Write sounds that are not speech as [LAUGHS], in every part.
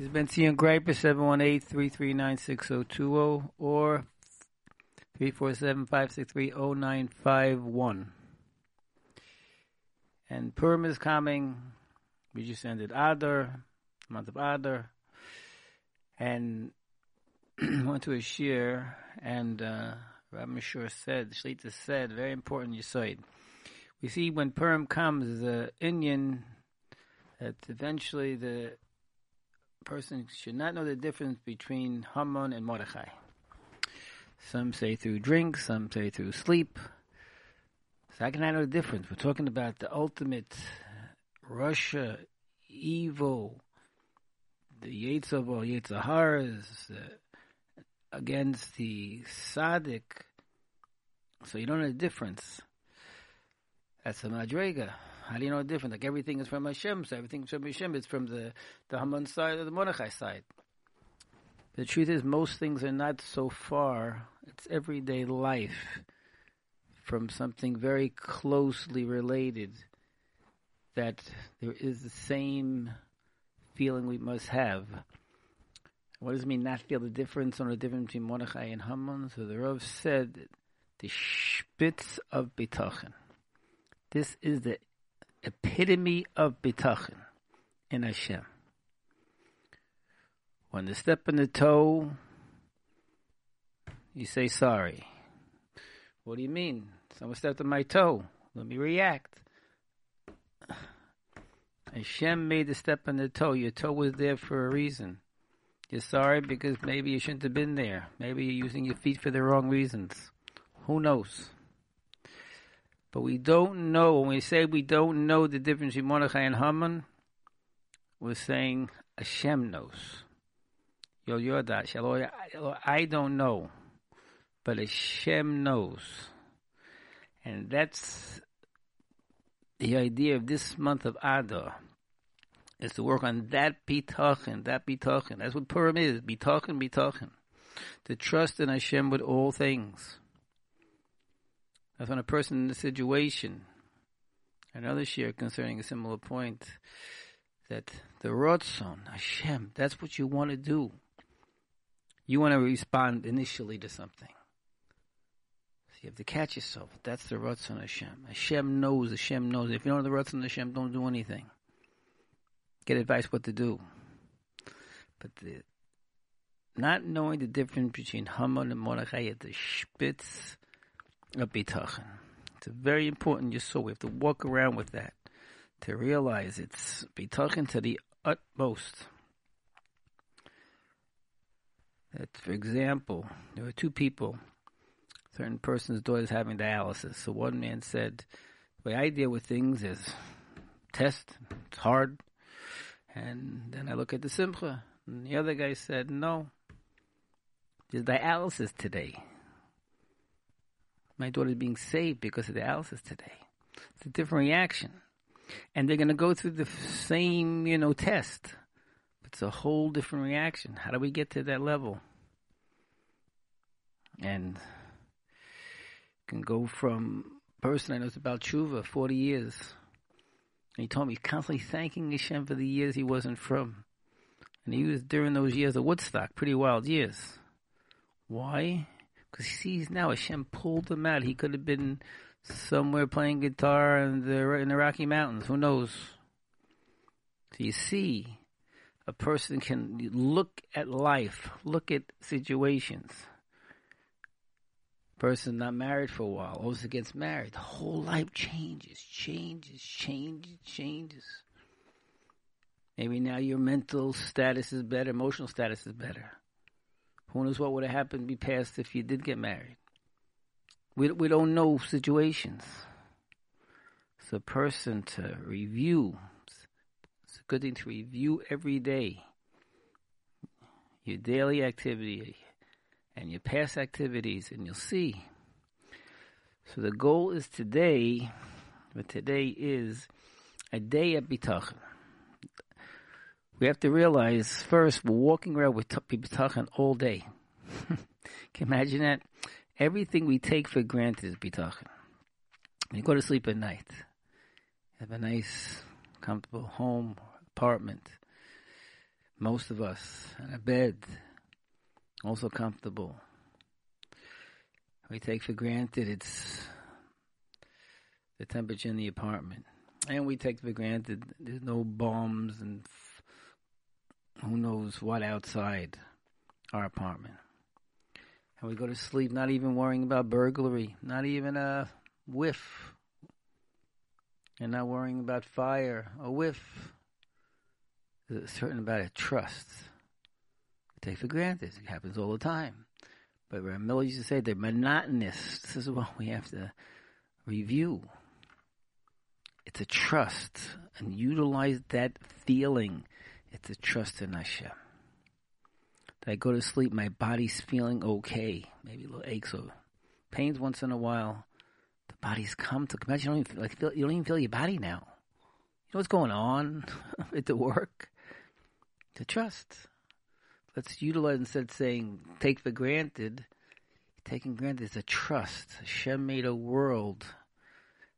He's been seeing Greiper 718-339-6020 or 347-563-0951. And Purim is coming. We just ended Adar, month of Adar. And [CLEARS THROAT] went to a shir, and uh, Rabbi Mishur said, Shlita said, very important Yisoid. We see when Purim comes, the Indian, that eventually the person should not know the difference between Haman and Mordechai. Some say through drink, some say through sleep. So I cannot know the difference. We're talking about the ultimate rasha, evil, the all Yetzaharas, uh, against the Sadiq. So you don't know the difference. That's a Madrega. How do you know the difference? Like everything is from Hashem, so everything from Hashem is from the, the Haman side or the Mordechai side. The truth is, most things are not so far. It's everyday life from something very closely related that there is the same feeling we must have. What does it mean not feel the difference on the difference between Mordechai and Haman? So the Rav said the spitz of bitachon. This is the epitome of bitachon in Hashem. When they step in the toe, you say sorry. What do you mean? Someone stepped on my toe. Let me react. Hashem made the step on the toe. Your toe was there for a reason. You're sorry because maybe you shouldn't have been there. Maybe you're using your feet for the wrong reasons. Who knows? But we don't know. When we say we don't know the difference between Mordechai and Haman, we're saying Hashem knows. Yo Yoda, oh, oh, I don't know, but Hashem knows. And that's the idea of this month of Adar is to work on that bitachon, that bitachon. That's what Purim is, bitachon, bitachon. To trust in Hashem with all things. That's when a person in a situation, another share concerning a similar point, that the Rotzon, Hashem, that's what you want to do. You want to respond initially to something. You have to catch yourself. That's the Ratzon Hashem. Hashem knows. Hashem knows. If you don't know the Ratzon Hashem, don't do anything. Get advice what to do. But the, not knowing the difference between Haman and Mordechai is the spitz bitachon. It's a very important yisod. We have to walk around with that to realize it's bitachon to the utmost. That, for example, there were two people certain person's daughter is having dialysis. So one man said, the way I deal with things is test, it's hard. And then I look at the simcha. And the other guy said, no, there's dialysis today. My daughter's being saved because of the dialysis today. It's a different reaction. And they're going to go through the same, you know, test. It's a whole different reaction. How do we get to that level? And can go from person I know about tshuva, 40 years. And he told me he's constantly thanking Hashem for the years he wasn't from. And he was during those years of Woodstock, pretty wild years. Why? Because he sees now Hashem pulled him out. He could have been somewhere playing guitar in the, in the Rocky Mountains. Who knows? So you see, a person can look at life, look at situations person not married for a while, also gets married, the whole life changes, changes, changes, changes. Maybe now your mental status is better, emotional status is better. Who knows what would have happened be past if you did get married? We we don't know situations. It's a person to review. It's a good thing to review every day. Your daily activity, and your past activities, and you'll see. So the goal is today, but today is a day of bitachon. We have to realize first we're walking around with bitachon all day. [LAUGHS] Can you imagine that? Everything we take for granted is bitachon. You go to sleep at night. Have a nice, comfortable home, apartment. Most of us and a bed, also comfortable. We take for granted it's the temperature in the apartment. And we take for granted there's no bombs and who knows what outside our apartment. And we go to sleep not even worrying about burglary, not even a whiff. And not worrying about fire, a whiff. There's a certain about a trust. Take for granted. It happens all the time. But Miller used to say they're monotonous. This is what we have to review. It's a trust and utilize that feeling. It's a trust in Hashem. That I go to sleep, my body's feeling okay. Maybe a little aches or pains once in a while. The body's come to imagine you don't even, like feel, you don't even feel your body now. You know what's going on [LAUGHS] at the work? To trust. Let's utilize instead of saying take for granted. Taking granted is a trust. Hashem made a world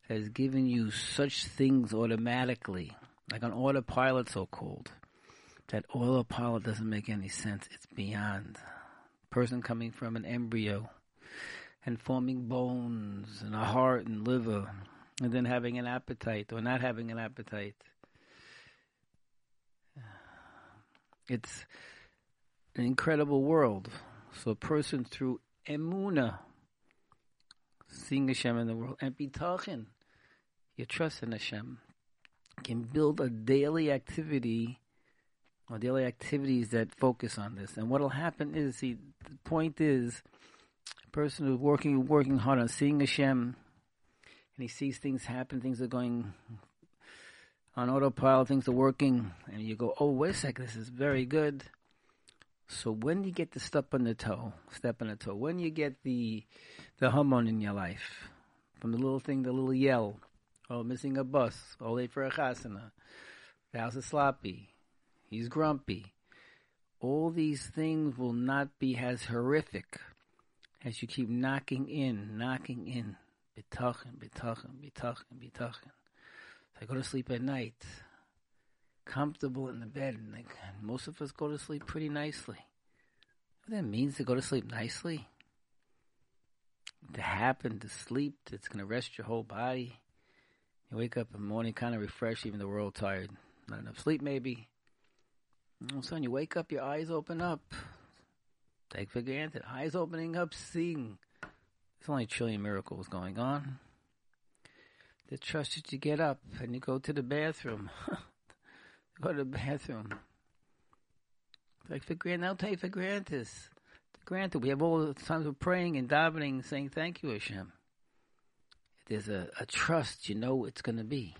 has given you such things automatically, like an autopilot, so called. That autopilot doesn't make any sense. It's beyond. Person coming from an embryo and forming bones and a heart and liver, and then having an appetite or not having an appetite. It's an incredible world. So a person through emuna, seeing Hashem in the world, and bitachin, your trust in Hashem, can build a daily activity or daily activities that focus on this. And what'll happen is, see, the point is, a person who's working working hard on seeing Hashem, and he sees things happen, things are going on autopilot, things are working, and you go, oh, wait a second, this is very good. So when you get the step on the toe, step on the toe, when you get the the Haman in your life, from the little thing, the little yell, oh, missing a bus, oh, late for a chasana, the house is sloppy, he's grumpy. All these things will not be as horrific as you keep knocking in, knocking in, bitachin, bitachin, bitachin, bitachin. So I go to sleep at night comfortable in the bed. And like, most of us go to sleep pretty nicely. What that means to go to sleep nicely? To happen, to sleep, that's going to rest your whole body. You wake up in the morning kind of refreshed, even though we're all tired. Not enough sleep, maybe. Of a you wake up, your eyes open up. Take for granted. Eyes opening up, seeing. There's only a trillion miracles going on. The trust that you get up and you go to the bathroom. [LAUGHS] go to the bathroom. Take for granted. Now take for granted. Granted, we have all the times we're praying and davening, saying thank you, Hashem. There's a, a trust. You know it's going to be.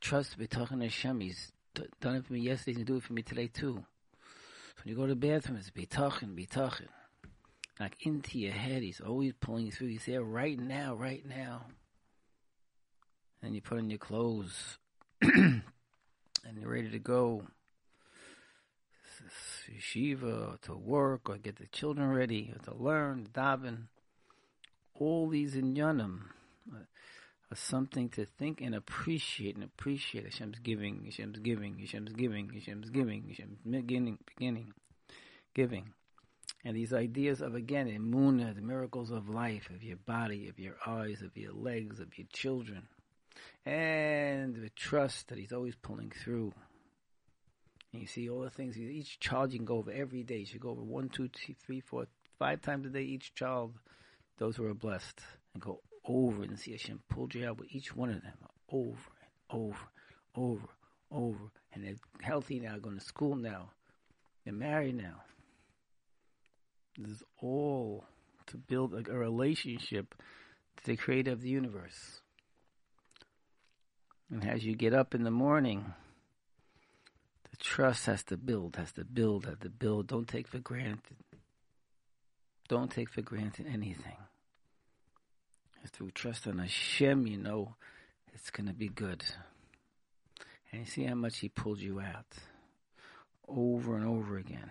Trust. We're talking to Hashem. He's done it for me yesterday. He's going to do it for me today too. So when you go to the bathroom, it's be talking, be talking. Like into your head, he's always pulling you through. He's there right now, right now. And you put on your clothes. [CLEARS THROAT] and you're ready to go yeshiva, to work, or get the children ready, or to learn, daven. All these in inyanim something to think and appreciate and appreciate. Hashem's giving, Hashem's giving, Hashem's giving, Hashem's giving, Hashem's beginning, beginning, giving. And these ideas of, again, imuna, the miracles of life, of your body, of your eyes, of your legs, of your children. And the trust that He's always pulling through. And you see all the things. Each child you can go over every day. You should go over one, two, three, four, five times a day. Each child, those who are blessed, and go over and see Hashem pulled you with each one of them over and over, over, over. And they're healthy now, going to school now, they're married now. This is all to build a, a relationship to the creator of the universe. And as you get up in the morning, the trust has to build, has to build, has to build. Don't take for granted. Don't take for granted anything. Through trust on Hashem, you know it's going to be good. And you see how much He pulled you out over and over again.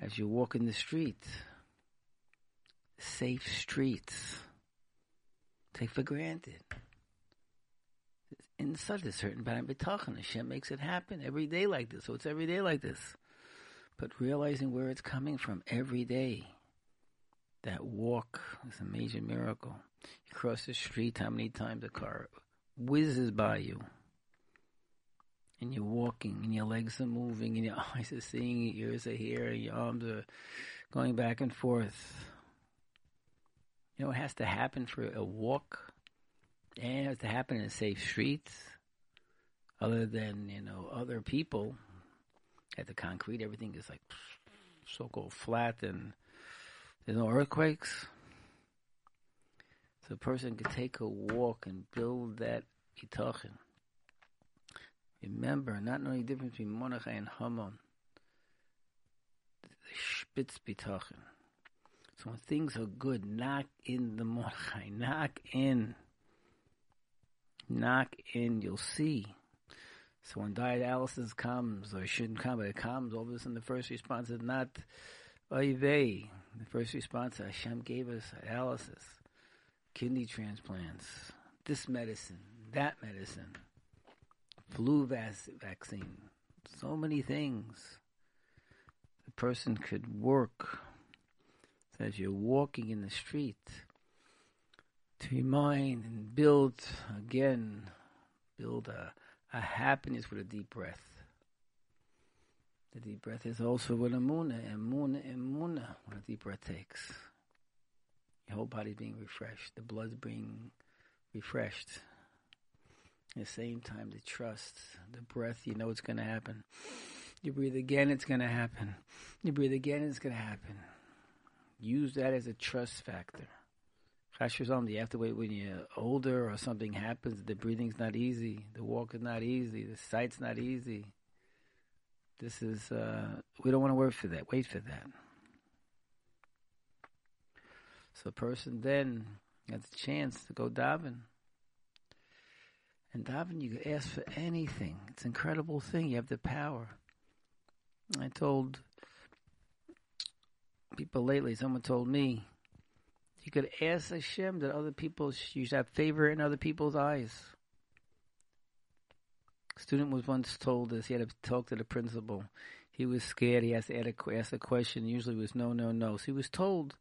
As you walk in the street, safe streets, take for granted. inside a certain bitachon. Hashem makes it happen every day like this. So it's every day like this. But realizing where it's coming from every day. That walk is a major miracle. You cross the street, how many times a car whizzes by you? And you're walking, and your legs are moving, and your [LAUGHS] eyes are seeing, your ears are hearing, your arms are going back and forth. You know, it has to happen for a walk and it has to happen in safe streets. Other than, you know, other people at the concrete, everything is like [SNIFFS] so called flat and there's no earthquakes. So a person could take a walk and build that bitachon. Remember, not knowing the difference between Mordechai and Haman. The spitz bitachon. So when things are good, knock in the Mordechai, [LAUGHS] knock in knock in, you'll see. So when dialysis comes, or shouldn't come, but it comes, all of a sudden the first response is not Oivei. The first response, Hashem gave us dialysis, kidney transplants, this medicine, that medicine, flu vaccine, so many things. The person could work. So as you're walking in the street, to remind and build again, build a, a happiness with a deep breath. The deep breath is also with Amuna, Amuna, Amuna, when a deep breath takes. Your whole body's being refreshed. The blood's being refreshed. At the same time, the trust, the breath, you know it's going to happen. You breathe again, it's going to happen. You breathe again, it's going to happen. Use that as a trust factor. Chashir you have to wait when you're older or something happens. The breathing's not easy. The walk is not easy. The sight's not easy. This is, uh, we don't want to wait for that. Wait for that. So a person then has a chance to go daven. And daven, you can ask for anything. It's an incredible thing. You have the power. I told people lately, someone told me, you could ask Hashem that other people you should have favor in other people's eyes. A student was once told this. He had to talk to the principal. He was scared. He has to ask a question. Usually was no, no, no. So he was told,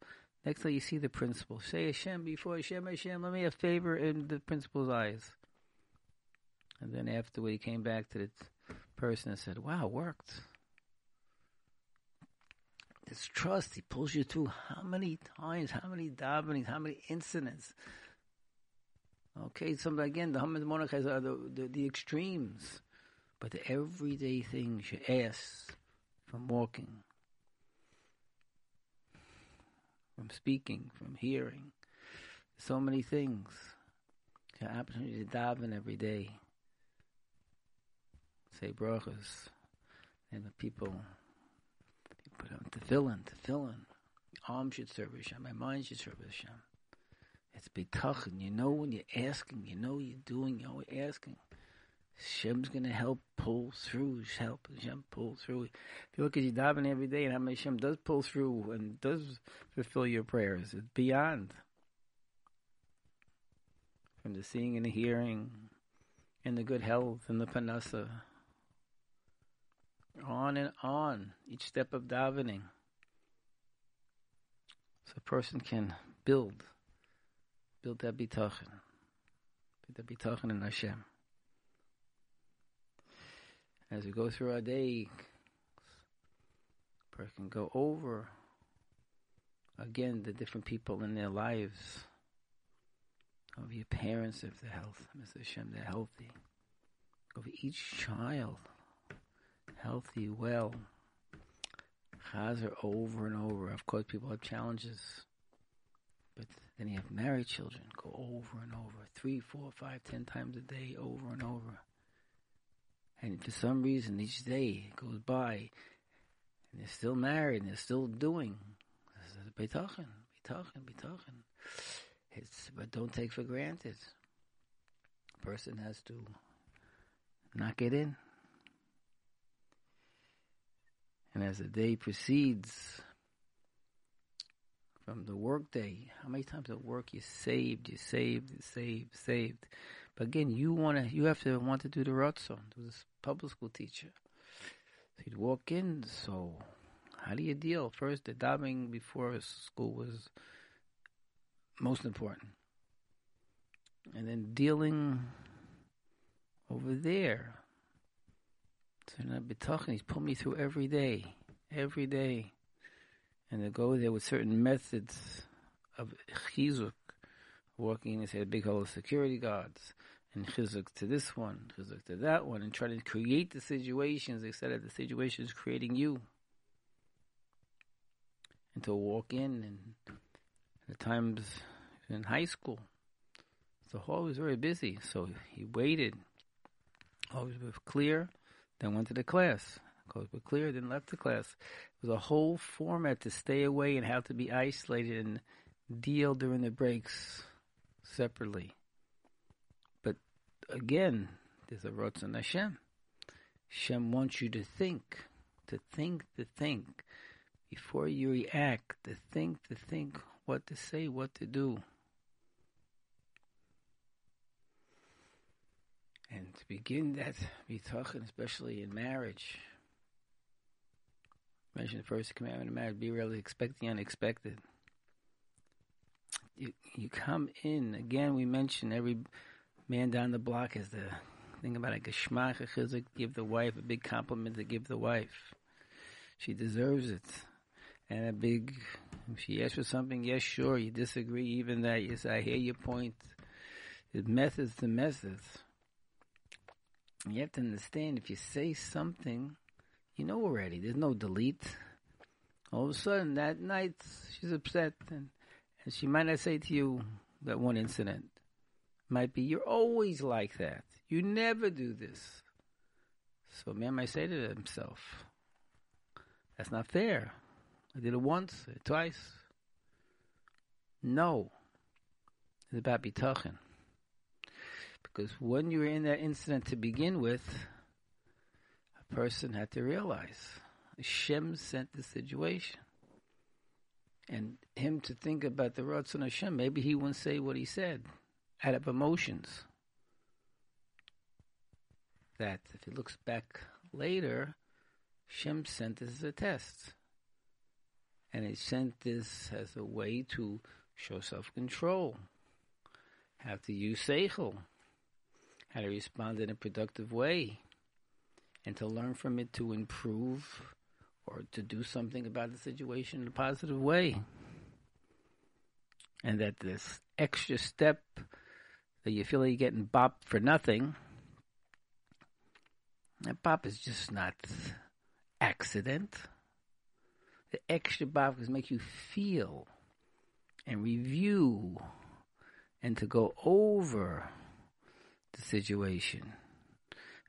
next time you see the principal, say Hashem before Hashem, Hashem, let me have favor in the principal's eyes. And then afterward, he came back to the person and said, wow, worked. This trust, he pulls you through how many times, how many davenings, how many incidents. Okay, some again, the Hamid Monachas are uh, the, the, the extremes, but the everyday things you ask from walking, from speaking, from hearing, so many things. Have opportunity to daven every day. Say brachas, and the people Put on tefillin, tefillin. Arm should serve Hashem. My mind should serve Hashem. It's bitachon. You know when you're asking. You know you're doing. You're always asking. Hashem's going to help pull through. Help Hashem pull through. If you look at your davening every day and how Hashem does pull through and does fulfill your prayers, it's beyond. From the seeing and the hearing and the good health and the panasa on and on, each step of davening. So a person can build, build that bitachon, build that bitachon in Hashem. As we go through our day, person can go over again the different people in their lives, of your parents if they're healthy, Mr. Hashem, they're healthy, over each child healthy, well. Chazer over and over. Of course, people have challenges, but then you have married children go over and over, three, four, five, ten times a day, over and over. And for some reason, each day goes by, and they're still married, and they're still doing. Bitachon, bitachon, bitachon. It's but don't take for granted. A person has to knock it in. And as the day proceeds from the work day, how many times at work you saved, you saved, you saved, saved. But again, you want to, you have to want to do the Ratzon. There was a public school teacher. So he'd walk in. So how do you deal? First, the davening before school was most important, and then dealing over there. So not be talking. He's put me through every day, every day, and to go there with certain methods of chizuk, walking say a big hole of security guards, and chizuk to this one, chizuk to that one, and try to create the situations. They said that the situation is creating you. And to walk in, and at times in high school, the hall was very busy, so he waited. Always was clear, then went to the class. Were clear, then left the class. It was a whole format to stay away and how to be isolated and deal during the breaks separately. But again, there's a Ratzon Hashem. Hashem wants you to think, to think, to think. Before you react, to think, to think what to say, what to do. And to begin that we talking, especially in marriage, mention the first commandment of marriage, be really expecting the unexpected you you come in again. We mentioned every man down the block has the thing about a geshmach chizik. Give the wife a big compliment to give the wife. She deserves it, and a big. If she asks for something, yes, sure. You disagree, even that. Yes, I hear your point. It's methods to methods. You have to understand if you say something, you know already. There's no delete. All of a sudden, that night, she's upset, and and she might not say to you that one incident. Might be, you're always like that. You never do this. So man might say to himself, that's not fair. I did it once, twice. No. It's about bitachon. Because when you were in that incident to begin with, person had to realize. Hashem sent the situation. And him to think about the Ratzon Hashem, maybe he wouldn't say what he said. Out of emotions. That if he looks back later, Shem sent this as a test. And he sent this as a way to show self control, how to use Seichel, how to respond in a productive way, and to learn from it to improve or to do something about the situation in a positive way. And that this extra step that you feel like you're getting bopped for nothing, that bop is just not accident. The extra bop is make you feel and review and to go over the situation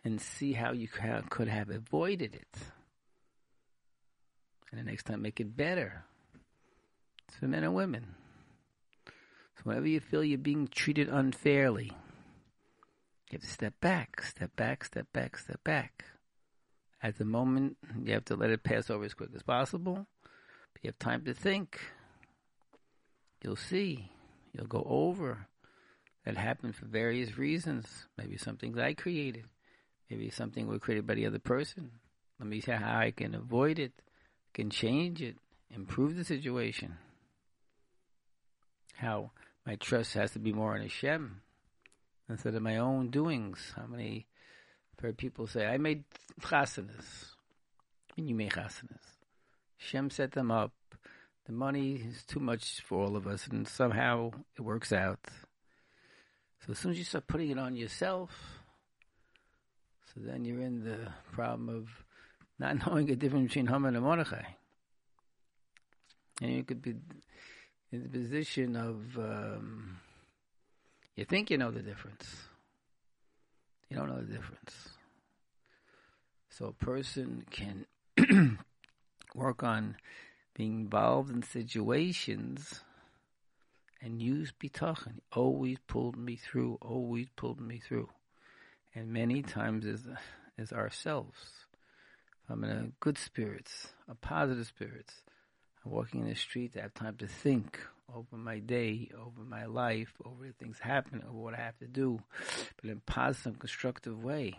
and see how you could have avoided it. And the next time, make it better. It's for men and women. So whenever you feel you're being treated unfairly, you have to step back, step back, step back, step back. At the moment, you have to let it pass over as quick as possible. But you have time to think. You'll see. You'll go over. That happened for various reasons. Maybe something I created. Maybe something was created by the other person. Let me see how I can avoid it can change it, improve the situation. How my trust has to be more in Hashem instead of my own doings. How many I've heard people say, I made chasanas. And you made chasanas. Hashem set them up. The money is too much for all of us, and somehow it works out. So as soon as you start putting it on yourself, so then you're in the problem of not [LAUGHS] knowing the difference between Haman and Mordechai. And you could be in the position of um, you think you know the difference. You don't know the difference. So a person can [CLEARS THROAT] work on being involved in situations and use bitachon. Always pulled me through. Always pulled me through. And many times as as ourselves. I'm in a good spirits, a positive spirits. I'm walking in the street, I have time to think over my day, over my life, over the things happen, over what I have to do, but in a positive, constructive way.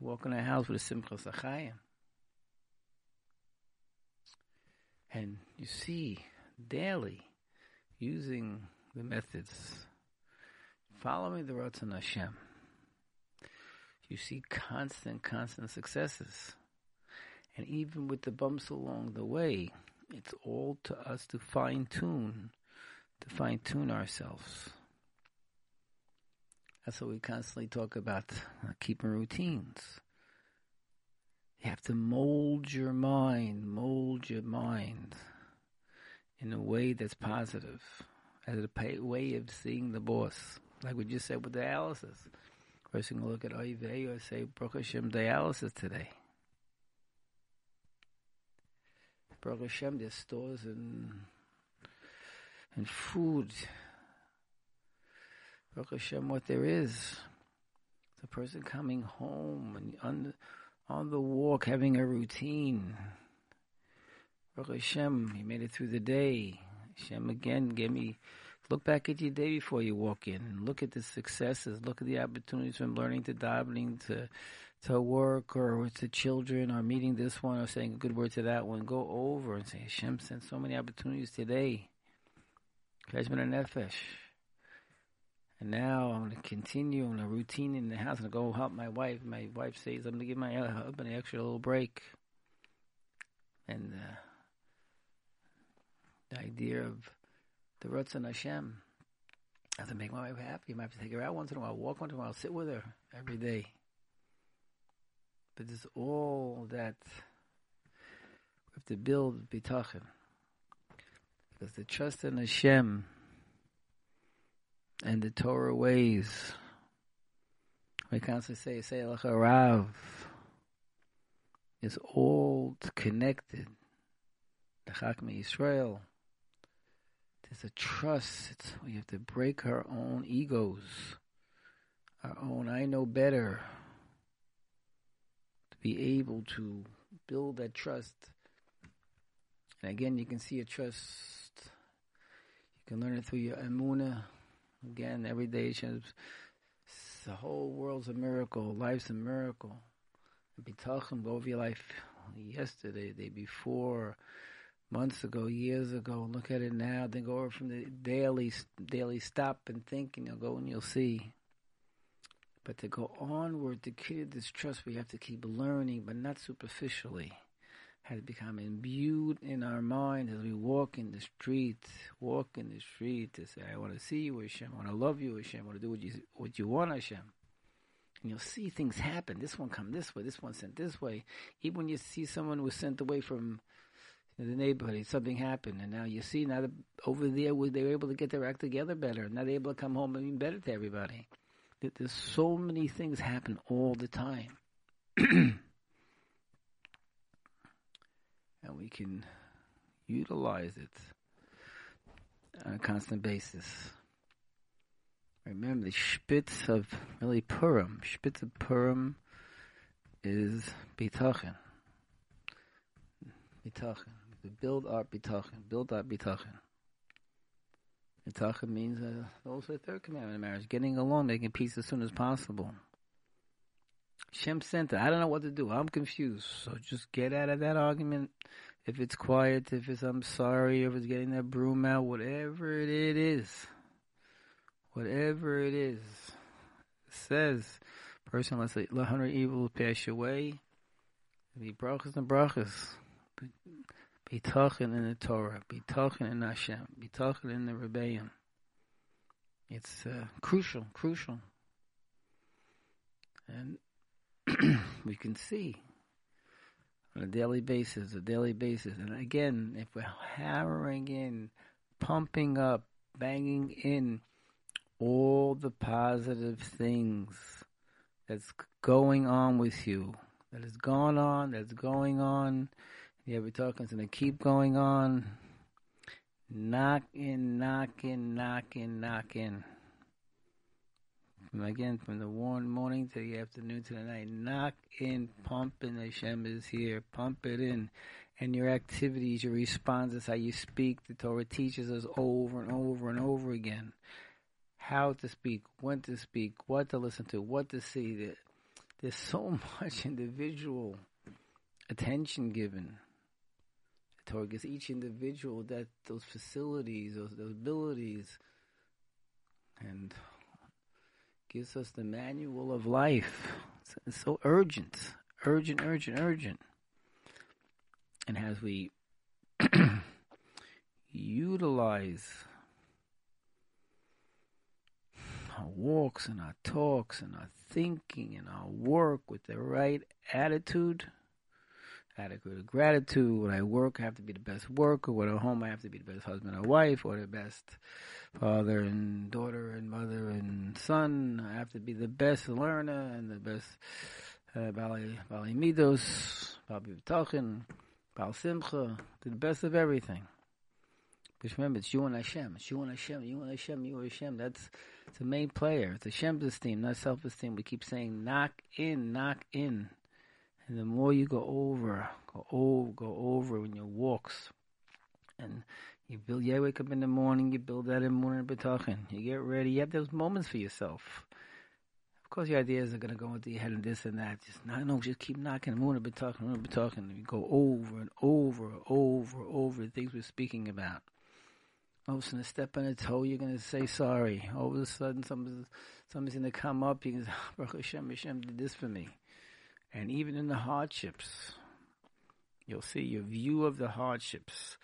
walk in a house with a simcha sachayim. And you see daily using the methods, following the Ratzon Hashem. You see constant, constant successes. And even with the bumps along the way, it's all to us to fine tune, to fine tune ourselves. That's what we constantly talk about uh, keeping routines. You have to mold your mind, mold your mind in a way that's positive, as a way of seeing the boss. Like we just said with dialysis. Person will look at IV or say, Baruch dialysis today. Baruch there's stores and, and food. Baruch what there is. The person coming home and on, on the walk, having a routine. Baruch Hashem, he made it through the day. Hashem again gave me Look back at your day before you walk in and look at the successes. Look at the opportunities from learning to davening to to work or to children or meeting this one or saying a good word to that one. Go over and say, Hashem sent so many opportunities today. Cheshbon Nefesh. And now I'm going to continue on a routine in the house and go help my wife. My wife says I'm going to give my husband an extra little break. And uh, the idea of the Ratzon Hashem. I have to make my wife happy. I might have to take her out once in a while, walk once in a while, sit with her every day. But it's all that we have to build bitachon. Because the trust in Hashem and the Torah ways, we constantly say, say Rav, is all connected. The Chachmei Israel there's a trust. It's, we have to break our own egos, our own I know better, to be able to build that trust. And again, you can see a trust. You can learn it through your emuna. Again, every day, the whole world's a miracle. Life's a miracle. Bitachon, go over your life yesterday, the day before months ago, years ago. Look at it now. Then go over from the daily, daily stop and think, and you'll go and you'll see. But to go onward to create this trust, we have to keep learning, but not superficially. Has become imbued in our mind as we walk in the street, walk in the street to say, "I want to see you, Hashem. I want to love you, Hashem. I want to do what you what you want, Hashem." And you'll see things happen. This one come this way. This one sent this way. Even when you see someone was sent away from in the neighborhood. Something happened, and now you see now over there they were able to get their act together better. Now they're able to come home even better to everybody. There's so many things happen all the time, [CLEARS THROAT] and we can utilize it on a constant basis. Remember the spitz of really Purim. Spitz of Purim is bitachon. Bitachon. Build our bitachon. Build our bitachon. Bitachon means uh, also the third commandment in marriage: getting along, making peace as soon as possible. Shem sent it. I don't know what to do. I'm confused. So just get out of that argument. If it's quiet, if it's I'm sorry, if it's getting that broom out, whatever it is, whatever it is, it says, person, let's say, 100 evil pass away. Be brachas and brachas. Be talking in the Torah. Be talking in Hashem. Be talking in the rebellion. It's uh, crucial, crucial. And [CLEARS THROAT] we can see on a daily basis, a daily basis. And again, if we're hammering in, pumping up, banging in all the positive things that's going on with you, that has gone on, that's going on, yeah, we're talking to keep going on. Knocking, knocking, knock in, knock in, knock in. From again, from the warm morning to the afternoon to the night, knock in, pump in. Hashem is here. Pump it in. And your activities, your responses, how you speak, the Torah teaches us over and over and over again how to speak, when to speak, what to listen to, what to see. There's so [LAUGHS] much individual attention given. Gives each individual that those facilities, those, those abilities, and gives us the manual of life. It's, it's so urgent, urgent, urgent, urgent. And as we [CLEARS THROAT] utilize our walks and our talks and our thinking and our work with the right attitude, adequate gratitude. When I work, I have to be the best worker. When I'm home, I have to be the best husband or wife, or the best father and daughter and mother and son. I have to be the best learner and the best uh, Bali Midos, Bali B'tachin, Bal Simcha, the best of everything. Because remember, it's you and Hashem. It's you and Hashem, you and Hashem, you and Hashem. That's the main player. It's Hashem's esteem, not self-esteem. We keep saying, knock in, knock in. And the more you go over, go over, go over in your walks, and you build, yeah, wake up in the morning, you build that in morning, betachin. You get ready, you have those moments for yourself. Of course, your ideas are going to go into your head and this and that. Just not, no, just keep knocking, morning, betachin, morning, betachin. You go over and over, over, over the things we're speaking about. All of a sudden, a step on a toe, you're going to say sorry. All of a sudden, somebody's, somebody's going to come up, going to say, [LAUGHS] Baruch Hashem, Hashem did this for me. And even in the hardships, you'll see your view of the hardships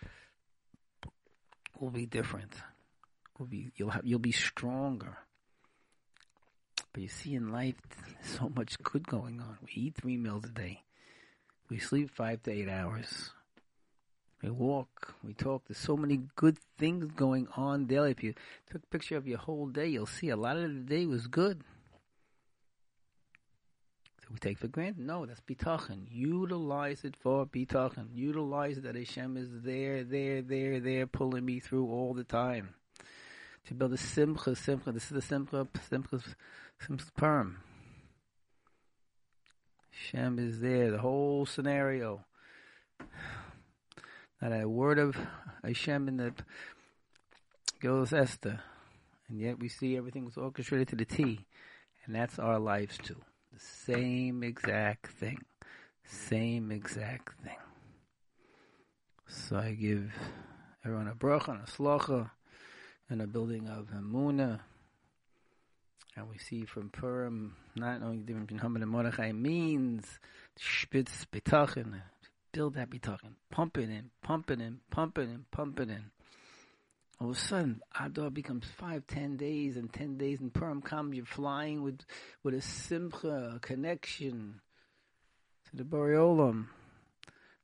will be different. Will be you'll have you'll be stronger. But you see, in life, so much good going on. We eat three meals a day. We sleep five to eight hours. We walk, we talk. There's so many good things going on daily. If you took a picture of your whole day, you'll see a lot of the day was good. We take for granted. No, that's bitachon. Utilize it for bitachon. Utilize that Hashem is there, there, there, there, pulling me through all the time. To build a simcha, simcha. This is the simcha, simcha, simcha Purim. Hashem is there. The whole scenario not a word of Hashem in the Gil's Esther. And yet we see everything was orchestrated to the T. And that's our lives too. Same exact thing. Same exact thing. So I give everyone a bracha and a slacha and a building of Hamuna. And we see from Purim, not knowing the difference between Haman and Mordechai means spitz betachin, build that bitachon. Pump it in, pump it in, pump it in, pump it in. All of a sudden, Adar becomes five, ten days, and ten days in Purim comes, you're flying with, with a simcha, a connection to the Boreolam.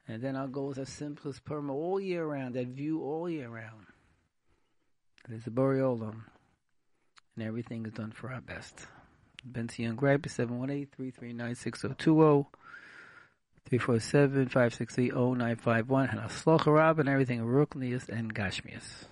And then our goals are simplest Purim all year round, that view all year round. There's the Boreolam. And everything is done for our best. Bentzion Gripe, 718 339 6020. 347 563 0951 and a slocha and everything Ruchnius and Gashmius.